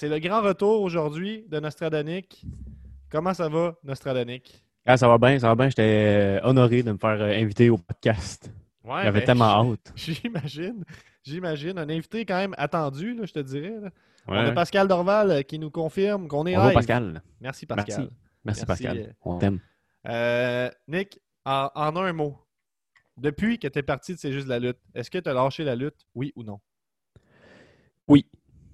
c'est le grand retour aujourd'hui de Nostradanic. Comment ça va, Nostradanic? Ah, ça va bien, ça va bien. J'étais euh, honoré de me faire euh, inviter au podcast. Ouais, J'avais ben, tellement hâte. J'imagine. J'imagine. Un invité quand même attendu, là, je te dirais. là. On a. Pascal Dorval euh, qui nous confirme qu'on est Bonjour. Pascal. Merci, Pascal. Merci. Pascal. On t'aime. Euh, Nick, en, en un mot, depuis que tu es parti de C'est juste la lutte, est-ce que tu as lâché la lutte, oui ou non? Oui.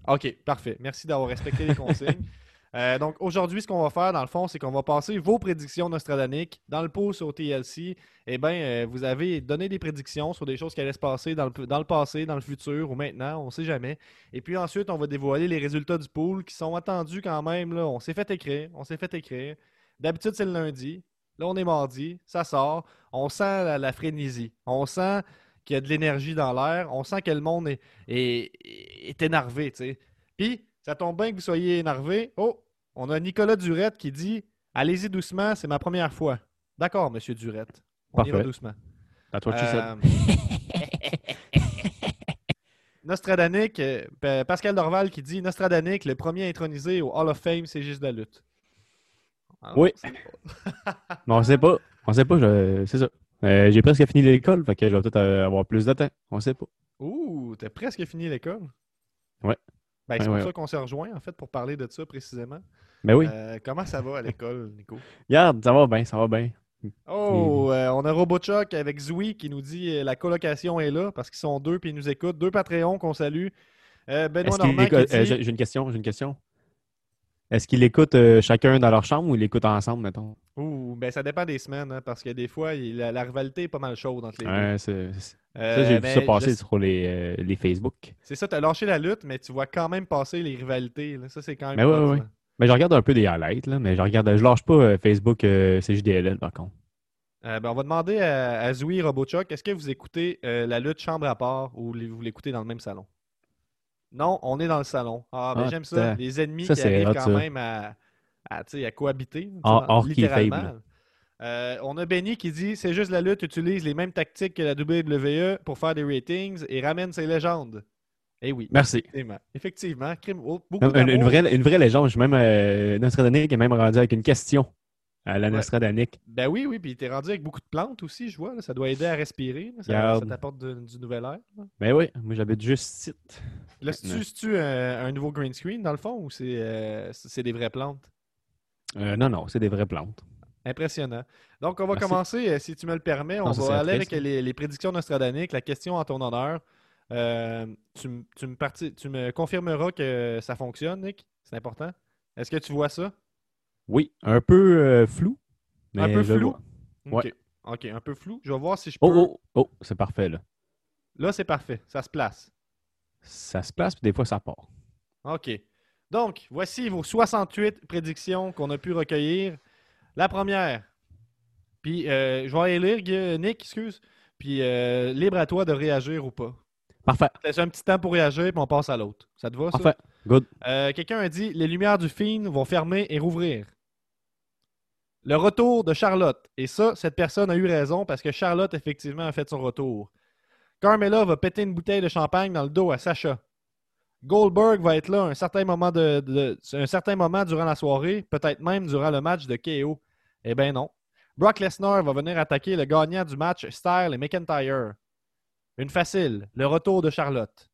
OK, parfait. Merci d'avoir respecté les consignes. Euh, donc aujourd'hui, ce qu'on va faire, dans le fond, c'est qu'on va passer vos prédictions nostradaniques dans le post au TLC. Eh bien, euh, vous avez donné des prédictions sur des choses qui allaient se passer dans le, dans le passé, dans le futur ou maintenant, on ne sait jamais. Et puis ensuite, on va dévoiler les résultats du pool qui sont attendus quand même. Là. On s'est fait écrire, on s'est fait écrire. D'habitude, c'est le lundi. Là, on est mardi, ça sort. On sent la, la frénésie. On sent qu'il y a de l'énergie dans l'air. On sent que le monde est, est, est énervé, tu sais. Puis, ça tombe bien que vous soyez énervé. Oh, on a Nicolas Durette qui dit Allez-y doucement, c'est ma première fois. D'accord, monsieur Durette. On ira Parfait. doucement. À toi, tu sais. Euh, Nostradanic, euh, Pa- Pascal Dorval qui dit Nostradanic, le premier intronisé au Hall of Fame, c'est juste de la lutte. Ah, Oui. Mais on sait pas. On sait pas. je- C'est ça. Euh, J'ai presque fini l'école, fait que je vais peut-être euh, avoir plus de temps. On sait pas. Ouh, t'as presque fini l'école? Ouais. Ben, c'est Ouais, pour ouais, ça ouais. qu'on s'est rejoint, en fait, pour parler de ça précisément. Mais oui. Euh, comment ça va à l'école, Nico? Regarde, ça va bien, ça va bien. Oh, euh, on a Robochuck avec Zoui qui nous dit la colocation est là parce qu'ils sont deux puis ils nous écoutent. Deux Patreons qu'on salue. Euh, Benoît Normand dit... j'ai une question, j'ai une question. Est-ce qu'ils l'écoutent euh, chacun dans leur chambre ou ils l'écoutent ensemble, mettons? Ouh, ben ça dépend des semaines, hein, parce que des fois, il- la, la rivalité est pas mal chaude entre les deux. Ouais, c'est- c'est- Euh, ça, j'ai vu ça passer je- sur les, euh, les Facebook. C'est ça, t'as lâché la lutte, mais tu vois quand même passer les rivalités. là. Ça, c'est quand même. Mais ouais, ça. ouais. Mais je regarde un peu des highlights, là, mais je regarde, je lâche pas Facebook CJDLL, par contre. Ben, on va demander à, à Zoui Robochuck est-ce que vous écoutez la lutte chambre à part ou vous l'écoutez dans le même salon? Non, on est dans le salon. Ah, ben Ah, j'aime ça. Les ennemis Ça, qui arrivent quand ça. même à, à, cohabiter. hors qui est littéralement. faible. Euh, on a Benny qui dit c'est juste la lutte utilise les mêmes tactiques que la WWE pour faire des ratings et ramène ses légendes. Eh oui, Merci. effectivement. Effectivement. crime- oh, beaucoup Une, une vraie, une vraie légende. Je suis même euh, Nostradanic est même rendu avec une question à la Ouais. Ben oui, oui, puis t'es rendu avec beaucoup de plantes aussi, je vois. là. Ça doit aider à respirer. là. Ça, ça t'apporte du nouvel air. là. Mais oui, moi j'habite juste site. Là, c'est-tu un, un nouveau green screen dans le fond ou c'est euh, des vraies plantes? Euh, non, non, c'est des vraies plantes. Impressionnant. Donc, on va Merci. commencer, euh, si tu me le permets. On Non, va aller avec les, les prédictions nostradaniques. La question en ton honneur. Euh, tu, me parti- tu me confirmeras que ça fonctionne, Nick? C'est important? Est-ce que tu vois ça? Oui, un peu euh, flou. Mais un peu flou? OK. OK, un peu flou. Je vais voir si je peux. Oh, oh, oh, c'est parfait là. Là, c'est parfait. Ça se place. Ça se place, puis des fois ça part. OK. Donc, voici vos 68 prédictions qu'on a pu recueillir. La première. Puis, euh, je vais aller lire, Nick, excuse. Puis, euh, libre à toi de réagir ou pas. Parfait, Laisse un petit temps pour réagir, puis on passe à l'autre. Ça te va, ça? parfait. Good. Euh, Quelqu'un a dit les lumières du film vont fermer et rouvrir. Le retour de Charlotte. Et ça, cette personne a eu raison parce que Charlotte, effectivement, a fait son retour. Carmella va péter une bouteille de champagne dans le dos à Sacha. Goldberg va être là un certain moment, un certain moment durant la soirée, peut-être même durant le match de KO. Eh bien non. Brock Lesnar va venir attaquer le gagnant du match Styles et McIntyre. Une facile, le retour de Charlotte.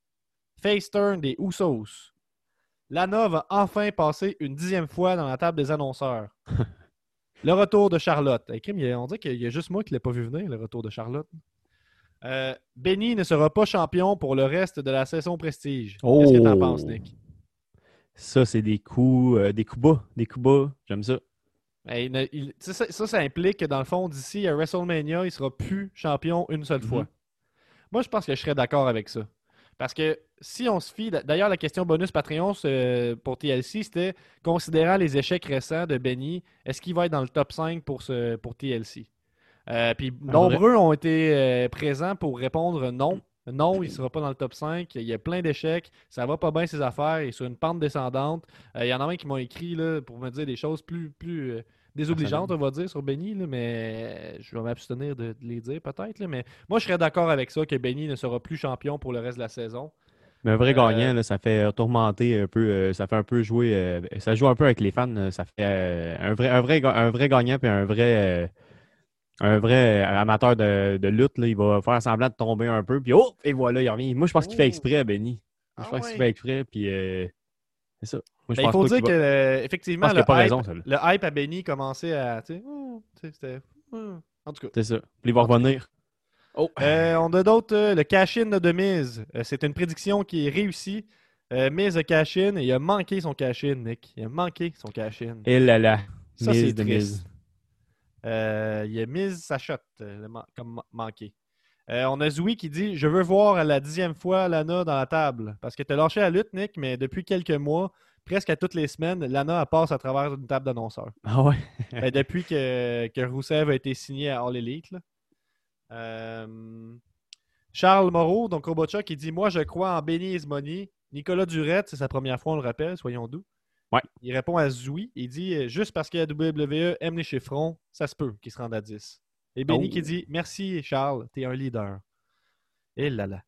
Face turn des Usos. Lana va enfin passer une dixième fois dans la table des annonceurs. le retour de Charlotte. Hey, a- on dirait qu'il y a juste moi qui ne l'ai pas vu venir, le retour de Charlotte. Euh, Benny ne sera pas champion pour le reste de la saison Prestige. Qu'est-ce que tu en Oh. penses, Nick? Ça, c'est des coups, euh, des coups bas. Des coups bas. J'aime ça. Hey, il ne- il- tu sais, ça, ça, ça implique que dans le fond, d'ici à WrestleMania, il ne sera plus champion une seule fois. Mhm. Moi, je pense que je serais d'accord avec ça. Parce que si on se fie. D'ailleurs, la question bonus Patreon pour TLC, c'était considérant les échecs récents de Benny, est-ce qu'il va être dans le top 5 pour, ce, pour TLC Euh, Puis nombreux ont été euh, présents pour répondre non. Non, il ne sera pas dans le top 5. Il y a plein d'échecs. Ça va pas bien ses affaires. Il est sur une pente descendante. Euh, il y en a même qui m'ont écrit là, pour me dire des choses plus, plus désobligeantes, on va dire, sur Benny. là, mais je vais m'abstenir de, de les dire peut-être. Mais moi, je serais d'accord avec ça que Benny ne sera plus champion pour le reste de la saison. Mais un vrai Euh, gagnant, là, ça fait tourmenter un peu, euh, ça fait un peu jouer, euh, ça joue un peu avec les fans. Ça fait un vrai, un vrai, un vrai gagnant puis un vrai, un vrai amateur de, de lutte, là, il va faire semblant de tomber un peu, puis oh, et voilà, il revient. Moi, je pense qu'il fait Oh. exprès, Benny. Ah je pense qu'il fait exprès, puis euh, c'est ça. Moi, je Ben, il faut pas dire que, va- euh, Je effectivement, le pas hype, raison, le hype à Benny commençait à. Tu sais, oh, tu sais, c'était. oh. En tout cas. C'est ça. Il va revenir. Oh! Euh, on a d'autres. euh, le cash-in de Miz. Euh, c'est une prédiction qui est réussie. Euh, Miz a cash-in et il a manqué son cash-in, Nick. Il a manqué son cash-in. Et là là. Ça, Miz c'est de triste. Miz. Euh, il a Miz sa shot le comme ma- manqué. Euh, on a Zoui qui dit Je veux voir à la dixième fois Lana dans la table. Parce que tu as lâché la lutte, Nick, mais depuis quelques mois, presque à toutes les semaines, Lana elle passe à travers une table d'annonceurs. Ah ouais? Ben, depuis que, que Rousseff a été signé à All Elite. là. Euh, Charles Moreau, donc Robocha, qui dit Moi, je crois en Benny is Money. Nicolas Durette, c'est sa première fois, on le rappelle, soyons doux. Ouais. Il répond à Zoui. Il dit Juste parce que la WWE aime les chiffrons, ça se peut qu'il se rende à 10. Et Benny Oh. qui dit Merci, Charles, t'es un leader. Et là là.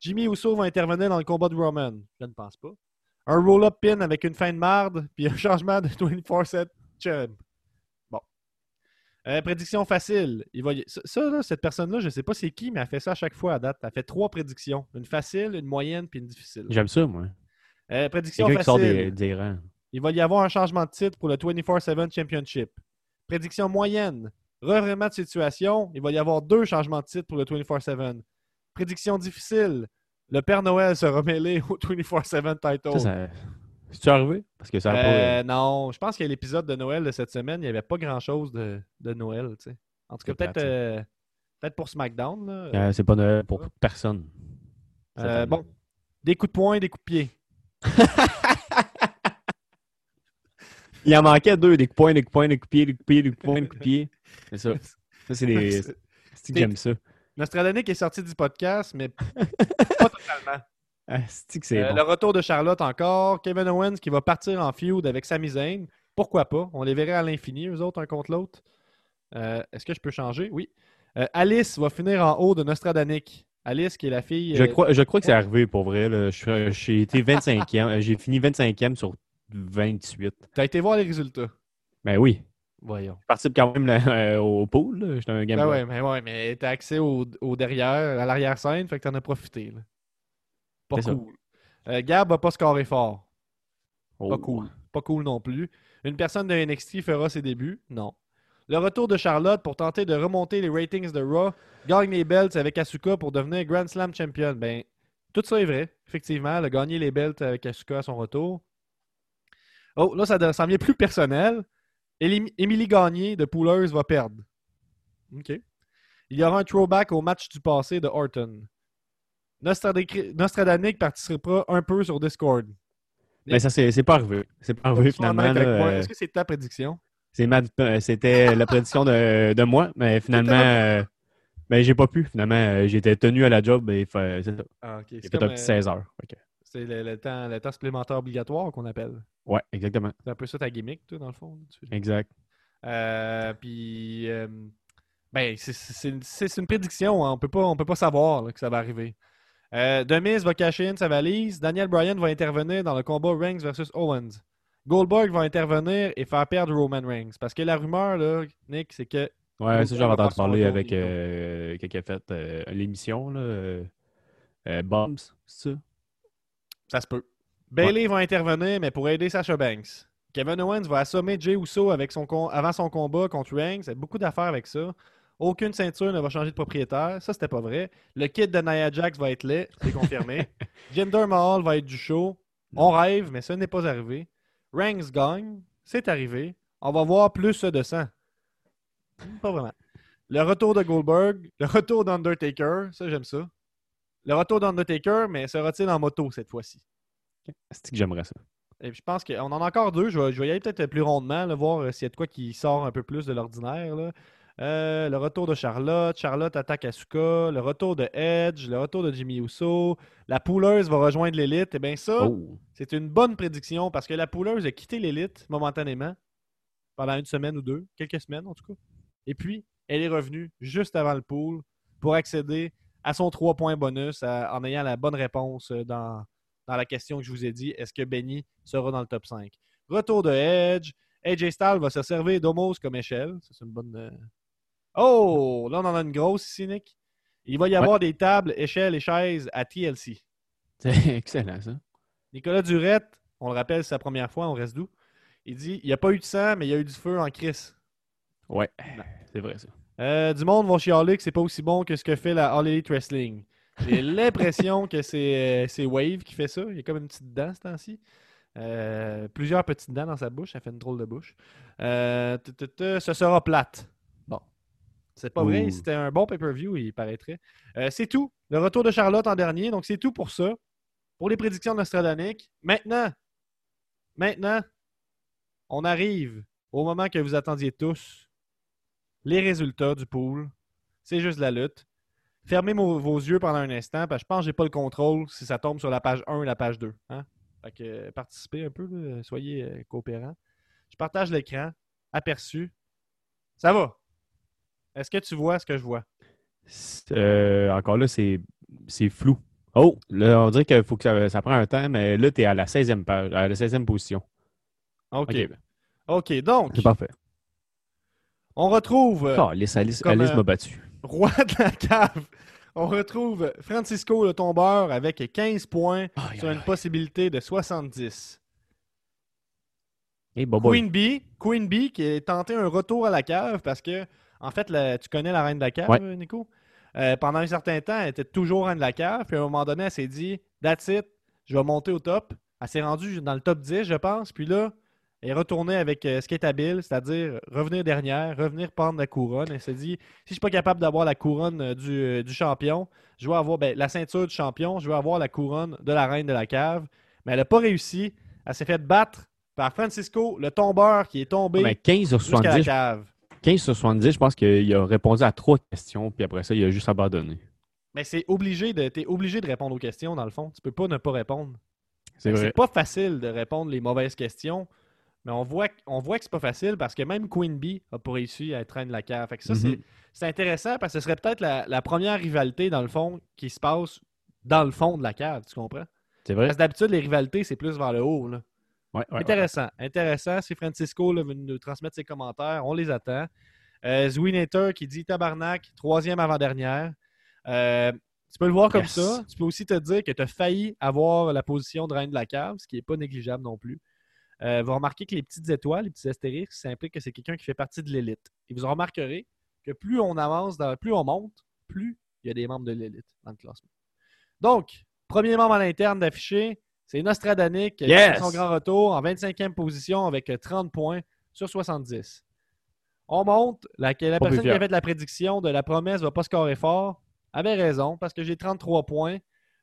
Jimmy Uso va intervenir dans le combat de Roman. Je ne pense pas. Un roll-up pin avec une fin de marde, puis un changement de 24-7 champ. Bon. Euh, prédiction facile. Il va y- Ça, ça, là, cette personne-là, je ne sais pas c'est qui, mais elle fait ça à chaque fois à date. Elle fait trois prédictions. Une facile, une moyenne, puis une difficile. J'aime ça, moi. Euh, prédiction Quelqu'un qui sort facile. des, des rangs. Il va y avoir un changement de titre pour le 24-7 Championship. Prédiction moyenne. Revirement de situation. Il va y avoir deux changements de titre pour le 24-7. Prédiction difficile. Le Père Noël sera mêlé au 24-7 title. Ça. C'est-tu arrivé? Parce que ça Euh, non, je pense qu'à l'épisode de Noël de cette semaine, il n'y avait pas grand-chose de, de Noël. tu sais. En tout cas, peut-être euh, peut-être pour SmackDown. Euh, c'est pas Noël pour personne. Euh, bon, des coups de poing, des coups de pied. Il en manquait deux, des coups de poing, des coups de poing, des coups de pied, des coups de pied, des coups de poing, des coups de pied. C'est ça. Ça, c'est des. C'est que j'aime ça. Nostradanic est sorti du podcast, mais pas totalement. Ah, que Euh, bon. Le retour de Charlotte encore. Kevin Owens qui va partir en feud avec Sami Zayn. Pourquoi pas? On les verrait à l'infini, eux autres, un contre l'autre. Euh, Est-ce que je peux changer? Oui. Euh, Alice va finir en haut de Nostradanic. Alice, qui est la fille. Je crois, je crois que c'est arrivé pour vrai. J'ai été 25e. euh, J'ai fini 25e sur 28. T'as été voir les résultats. Ben oui. Voyons. Je participe quand même là, euh, au pool. J'étais un game. Ben ouais, mais ouais, mais t'as accès au, au derrière, à l'arrière-scène, fait que t'en as profité. là. Pas cool. Euh, Gab va pas scorer fort. Oh. Pas cool. Pas cool non plus. Une personne de NXT fera ses débuts? Non. Le retour de Charlotte pour tenter de remonter les ratings de Raw, gagne les belts avec Asuka pour devenir Grand Slam champion. Ben, tout ça est vrai. Effectivement, elle a gagné les belts avec Asuka à son retour. Oh, là, ça ça devient plus personnel. Émilie Gagné de Pouleuse va perdre. OK. Il y aura un throwback au match du passé de Orton. Nostradac- Nostradanic participera un peu sur Discord. Mais ça, c'est pas arrivé. C'est pas arrivé finalement. euh, Est-ce que c'est ta prédiction? euh, C'était la prédiction de, de moi, mais finalement, euh, ben, j'ai pas pu. Finalement, euh, j'étais tenu à la job et ça. Ah. J'ai C'est fait un petit euh, 16 heures. Ok. C'est le, le temps, le temps supplémentaire obligatoire qu'on appelle. Ouais, exactement. C'est un peu ça ta gimmick, toi, dans le fond. Exact. Euh, puis, euh, ben, c'est- c'est c'est- c'est une prédiction. hein. On peut pas, on peut pas savoir là, que ça va arriver. Euh, Demise va cacher in sa valise. Daniel Bryan va intervenir dans le combat Reigns versus Owens. Goldberg va intervenir et faire perdre Roman Reigns. Parce que la rumeur, là, Nick, c'est que Ouais, on j'avais va entendu parler avec quelqu'un qui a fait l'émission, là. Bombs, c'est ça? Ça se peut. Bailey va intervenir, mais pour aider Sasha Banks. Kevin Owens va assommer Jey Uso avec son avant son combat contre Reigns. Il y a beaucoup d'affaires avec ça. Aucune ceinture ne va changer de propriétaire. Ça, c'était pas vrai. Le kit de Nia Jax va être laid. C'est confirmé. Jinder Mahal va être du show. On rêve, mais ce n'est pas arrivé. Reigns gagne. C'est arrivé. On va voir plus de sang. Pas vraiment. Le retour de Goldberg. Le retour d'Undertaker. Ça, j'aime ça. Le retour d'Undertaker, mais sera-t-il en moto cette fois-ci? C'est que j'aimerais ça. Et puis, je pense qu'on en a encore deux. Je vais, je vais y aller peut-être plus rondement, là, voir euh, s'il y a de quoi qui sort un peu plus de l'ordinaire. Euh, le retour de Charlotte. Charlotte attaque Asuka. Le retour de Edge. Le retour de Jimmy Uso. La pouleuse va rejoindre l'élite. Et bien ça, Oh! c'est une bonne prédiction parce que la pouleuse a quitté l'élite momentanément pendant une semaine ou deux, quelques semaines en tout cas. Et puis, elle est revenue juste avant le pool pour accéder à son 3 points bonus à- en ayant la bonne réponse euh, dans, dans la question que je vous ai dit. Est-ce que Benny sera dans le top 5? Retour de Edge. AJ Styles va se servir d'Homos comme échelle. C'est une bonne. euh, Oh! Là, on en a une grosse ici, Nick. Il va y avoir des tables, échelles et chaises à TLC. C'est excellent, ça. Nicolas Durette, on le rappelle, c'est sa première fois, on reste doux. Il dit il n'y a pas eu de sang, mais il y a eu du feu en crise. Ouais, c'est vrai, ça. Euh, du monde vont chialer que c'est pas aussi bon que ce que fait la All Elite Wrestling. J'ai l'impression que c'est euh, c'est Wave qui fait ça. Il y a comme une petite dent ce temps-ci. Euh, plusieurs petites dents dans sa bouche. Ça fait une drôle de bouche. Tu, tu, tu, ce sera plate. Bon. C'est pas vrai. C'était un bon pay-per-view, il paraîtrait. C'est tout. Le retour de Charlotte en dernier. Donc, c'est tout pour ça. Pour les prédictions de Nostradanic. Maintenant, maintenant, on arrive au moment que vous attendiez tous. Les résultats du pool. C'est juste la lutte. Fermez vos yeux pendant un instant, parce que je pense que j'ai pas le contrôle si ça tombe sur la page 1 ou la page 2. Hein? Fait que euh, participez un peu, là, soyez euh, coopérants. Je partage l'écran. Aperçu. Ça va. Est-ce que tu vois ce que je vois? Euh, encore là, c'est flou. Oh, là, on dirait qu'il faut que ça, ça prend un temps, mais là, tu es à la 16e page, à la 16e position. OK. OK. OK, donc, C'est parfait. On retrouve Oh, Alice, Alice, comme, Alice euh, m'a battu. Roi de la cave. On retrouve Francisco le tombeur avec 15 points sur une possibilité de 70. Hey. Queen Bee, Queen Bee qui a tenté un retour à la cave parce que, en fait, la- tu connais la reine de la cave, Ouais. Nico? Euh, pendant un certain temps, elle était toujours reine de la cave. Puis à un moment donné, elle s'est dit That's it, je vais monter au top. Elle s'est rendue dans le top 10, je pense. Puis là, elle est retournée avec euh, ce qui est habile, c'est-à-dire revenir dernière, revenir prendre la couronne. Elle s'est dit Si je suis pas capable d'avoir la couronne euh, du, euh, du champion, je vais avoir ben, la ceinture du champion, je vais avoir la couronne de la reine de la cave. Mais elle n'a pas réussi. Elle s'est fait battre par Francisco, le tombeur qui est tombé Mais 15 sur jusqu'à la 70, cave. 15 sur 70, je pense qu'il a répondu à trois questions, puis après ça, il a juste abandonné. Mais c'est obligé de, t'es obligé de répondre aux questions dans le fond. Tu peux pas ne pas répondre. C'est. C'est pas facile de répondre les mauvaises questions, mais on voit, que- on voit que c'est pas facile parce que même Queen Bee a pas réussi à être reine de la cave. Fait que ça, c'est- Mhm. c'est intéressant parce que ce serait peut-être la, la première rivalité dans le fond qui se passe dans le fond de la cave, tu comprends? C'est vrai. Parce que d'habitude, les rivalités, c'est plus vers le haut. Là. Ouais, ouais, ouais. intéressant, intéressant. Si Francisco là, veut nous transmettre ses commentaires, on les attend. Euh, Zwinator qui dit Tabarnak, troisième avant-dernière. Euh, tu peux le voir comme Yes. ça. Tu peux aussi te dire que tu as failli avoir la position de reine de la cave, ce qui n'est pas négligeable non plus. Euh, vous remarquez que les petites étoiles, les petits astérisques, ça implique que c'est quelqu'un qui fait partie de l'élite. Et vous remarquerez que plus on avance, dans, plus on monte, plus il y a des membres de l'élite dans le classement. Donc, premier membre à l'interne d'afficher, c'est Nostradanic qui a fait son grand retour en 25e position avec euh, 30 points sur 70. On monte. La, personne qui fier. a fait la prédiction de la promesse ne va pas scorer fort avait raison parce que j'ai 33 points.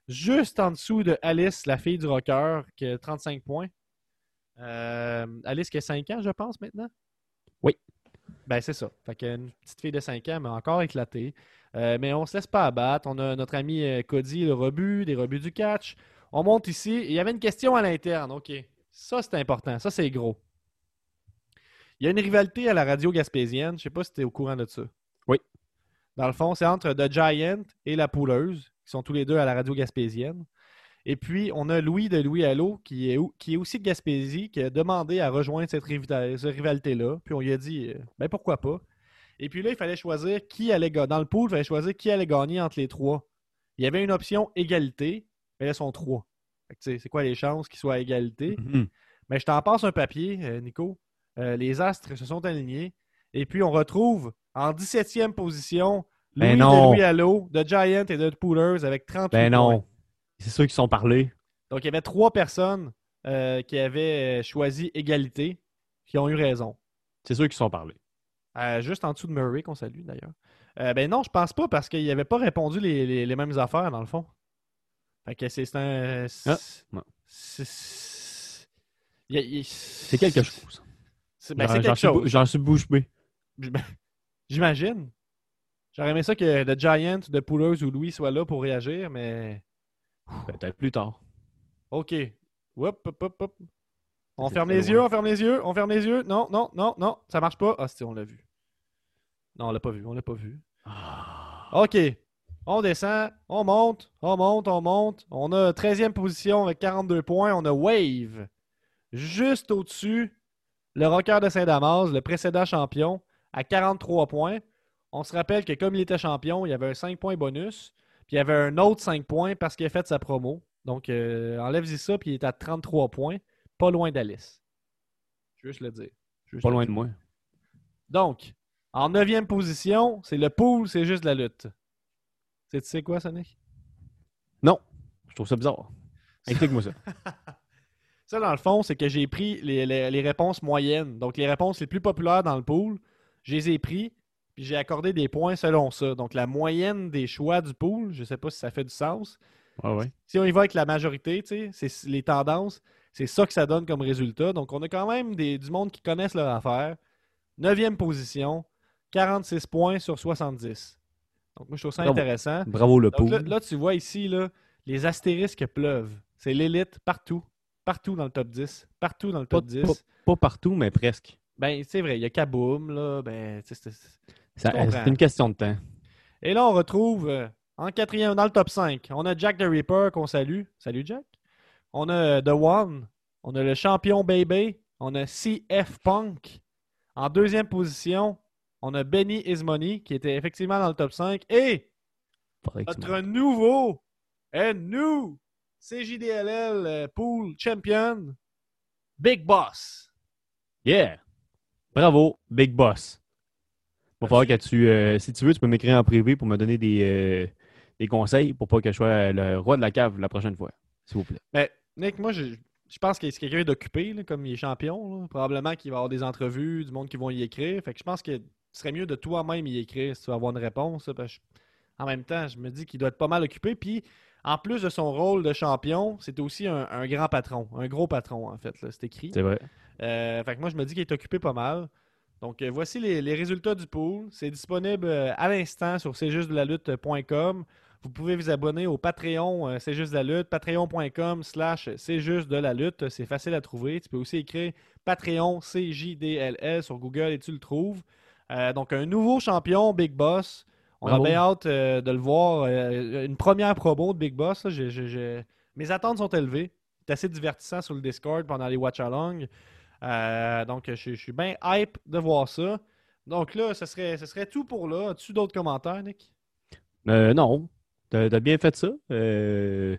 Juste en dessous de Alice, la fille du rocker, qui a 35 points. Euh, Alice qui a 5 ans, je pense, maintenant? Oui. Ben, c'est ça. Fait qu'une petite fille de 5 ans, mais encore éclatée. Euh, mais on se laisse pas abattre. On a notre ami euh, Cody, le rebut, des rebuts du catch. On monte ici. et Il y avait une question à l'interne. OK. Ça, c'est important. Ça, c'est gros. Il y a une rivalité à la radio gaspésienne. Je sais pas si tu es au courant de ça. Oui. Dans le fond, c'est entre The Giant et la Pouleuse, qui sont tous les deux à la radio gaspésienne. Et puis, on a Louis de Louis Allo, qui est, qui est aussi de Gaspésie, qui a demandé à rejoindre cette, rivalité-là. Puis on lui a dit, euh, ben pourquoi pas. Et puis là, il fallait choisir qui allait gagner. Dans le pool, il fallait choisir qui allait gagner entre les trois. Il y avait une option égalité, mais là, sont trois. C'est quoi les chances qu'ils soient à égalité? Mhm. Mais je t'en passe un papier, euh, Nico. Euh, les astres se sont alignés. Et puis, on retrouve en 17e position Louis Ben de non. Louis Allo, de Giant et de Poolers avec 38 Ben points. non. C'est ceux qui sont parlés. Donc, il y avait trois personnes euh, qui avaient euh, choisi égalité, qui ont eu raison. C'est ceux qui sont parlés. Euh, juste en dessous de Murray, qu'on salue d'ailleurs. Euh, ben non, je pense pas parce qu'il n'avait pas répondu les, les- les mêmes affaires, dans le fond. Fait que c'est un. c'est- Ah, c'est- quelque chose. C'est ben, quelque chose. J'en suis bouche bée. J'im- J'imagine. J'aurais aimé ça que The Giant, The Poolers ou Louis soient là pour réagir, mais. Peut-être plus tard. OK. Hop, hop, hop, hop. On ferme les loin. yeux, on ferme les yeux, on ferme les yeux. Non, non, non, non, ça marche pas. Ah, si, on l'a vu. Non, on l'a pas vu, on l'a pas vu. Ah. OK. On descend, on monte, on monte, on monte. On a 13e position avec 42 points. On a Wave juste au-dessus. Le Rocker de Saint-Damas, le précédent champion, à 43 points. On se rappelle que comme il était champion, il y avait un 5 points bonus. Puis il y avait un autre 5 points parce qu'il a fait sa promo. Donc, euh, enlève-y ça, puis il est à 33 points. Pas loin d'Alice. Juste le dire. Juste Pas loin dire. de moi. Donc, en neuvième position, c'est le pool, c'est juste la lutte. C'est tu sais quoi, Sonic? Non, je trouve ça bizarre. Explique-moi ça. Ça, dans le fond, c'est que j'ai pris les, les- les réponses moyennes. Donc, les réponses les plus populaires dans le pool, je les ai pris, puis j'ai accordé des points selon ça. Donc, la moyenne des choix du pool, je ne sais pas si ça fait du sens. Ouais, ouais. Si on y va avec la majorité, tu sais, c'est les tendances, c'est ça que ça donne comme résultat. Donc, on a quand même des, du monde qui connaissent leur affaire. Neuvième position, 46 points sur 70. Donc, moi, je trouve ça Bravo. intéressant. Bravo le Donc pool. là, là, tu vois ici, là, les astérisques pleuvent. C'est l'élite partout. Partout dans le top 10. Partout dans le Pas, top 10. pas- pas partout, mais presque. Ben, c'est vrai, il y a Kaboom, là. Ben, c'est- c'est- une question de temps. Et là, on retrouve euh, en quatrième, dans le top 5, on a Jack the Ripper qu'on salue. Salut, Jack. On a euh, The One. On a le champion Baby. On a CF Punk. En deuxième position, on a Benny Ismoney qui était effectivement dans le top 5. Et notre nouveau et nous, CJDLL euh, Pool Champion, Big Boss. Yeah! Bravo, Big Boss. Va falloir que tu, euh, si tu veux, tu peux m'écrire en privé pour me donner des, euh, des conseils pour pas que je sois le roi de la cave la prochaine fois, s'il vous plaît. Mais Nick, moi, je, je pense que c'est quelqu'un d'occupé, comme il est champion. là. Probablement qu'il va y avoir des entrevues, du monde qui vont y écrire. Fait que je pense que ce serait mieux de toi-même y écrire si tu veux avoir une réponse. là, parce que je- en même temps, je me dis qu'il doit être pas mal occupé. Puis, en plus de son rôle de champion, c'est aussi un, un grand patron, un gros patron, en fait. C'est écrit. C'est vrai. Euh, fait que moi, je me dis qu'il est occupé pas mal. Donc, euh, voici les, les résultats du pool. C'est disponible euh, à l'instant sur c'est juste de la lutte.com. Vous pouvez vous abonner au Patreon euh, C'est juste de la lutte, patreon.com slash c'est juste de la lutte. C'est facile à trouver. Tu peux aussi écrire Patreon CJDLL sur Google et tu le trouves. Euh, donc, un nouveau champion, Big Boss. On Bravo. a bien hâte euh, de le voir. Euh, une première promo de Big Boss. là. J'ai- j'ai- j'ai- Mes attentes sont élevées. C'est assez divertissant sur le Discord pendant les watch-alongs. Euh, donc, je, je suis bien hype de voir ça. Donc là, ce serait, ce serait tout pour là. As-tu d'autres commentaires, Nick? Euh, non, t'as as bien fait ça. Euh,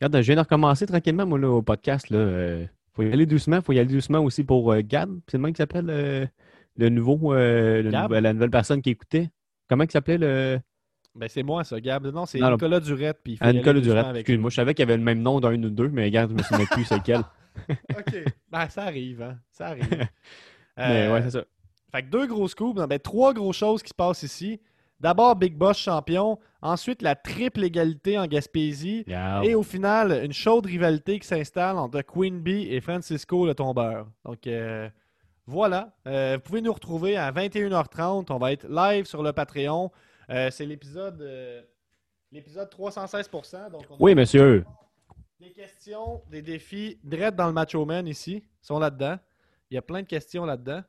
regarde, je viens de recommencer tranquillement, moi, là, au podcast. Là. Euh, faut y aller doucement. faut y aller doucement aussi pour Gab. C'est le même qui s'appelle le nouveau, le la nouvelle personne qui écoutait. Comment il s'appelle le. Ben, c'est moi, ça, Gab. Non, c'est. Nicolas Durette. Puis Ah, Nicolas Durette. Excuse-moi, je savais qu'il y avait le même nom d'un ou deux, mais regarde, je me souviens plus c'est lequel. OK. Ben, ça arrive, hein. Ça arrive. Mais Euh, ouais, c'est ça. Fait que deux gros scoops. Ben, trois grosses choses qui se passent ici. D'abord, Big Boss champion. Ensuite, la triple égalité en Gaspésie. Et au final, une chaude rivalité qui s'installe entre Queen Bee et Francisco le tombeur. Donc euh, voilà, Euh, vous pouvez nous retrouver à 21h30. On va être live sur le Patreon. Euh, c'est l'épisode l'épisode 316%. Donc on a Oui, monsieur. Des questions, des défis, direct dans le Macho Man ici, sont là-dedans. Il y a plein de questions là-dedans.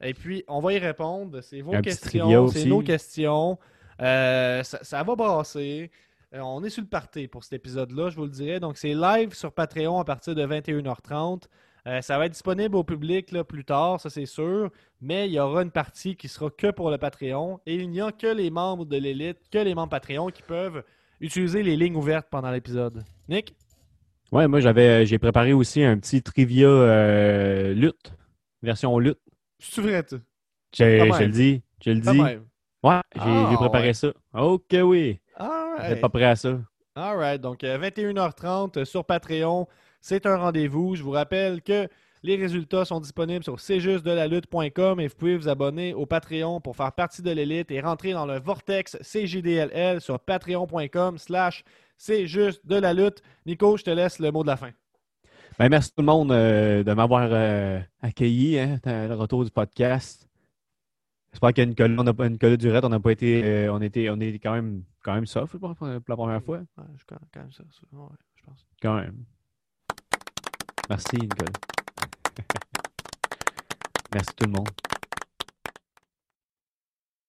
Et puis, on va y répondre. C'est vos Un questions, c'est nos questions. Euh, ça, ça va brasser. Euh, on est sur le party pour cet épisode-là, je vous le dirais. Donc, c'est live sur Patreon à partir de 21h30. Euh, ça va être disponible au public là, plus tard, ça c'est sûr. Mais il y aura une partie qui sera que pour le Patreon. Et il n'y a que les membres de l'élite, que les membres Patreon qui peuvent utiliser les lignes ouvertes pendant l'épisode. Nick? Ouais, moi, j'avais, j'ai préparé aussi un petit trivia euh, lutte, version lutte. C'est vrai, tu? Je le dis, je le dis. Ouais, j'ai Ah, préparé ouais. ça. Ok, oui. Vous All n'êtes pas prêt à ça? All right. Donc, euh, 21h30 euh, sur Patreon. C'est un rendez-vous. Je vous rappelle que les résultats sont disponibles sur cjustdelalutte.com et vous pouvez vous abonner au Patreon pour faire partie de l'élite et rentrer dans le vortex CJDLL sur patreon.com slash c'est juste de la lutte. Nico, je te laisse le mot de la fin. Ben, merci tout le monde euh, de m'avoir euh, accueilli hein, le retour du podcast. J'espère qu'à Nicolas, on pas Nicolas Durette, on n'a pas été, euh, on était, on est quand même, quand même soft pour, pour la première fois. Ouais, je quand quand même. Ouais, je pense. Quand même. Merci, Nicolas. merci tout le monde.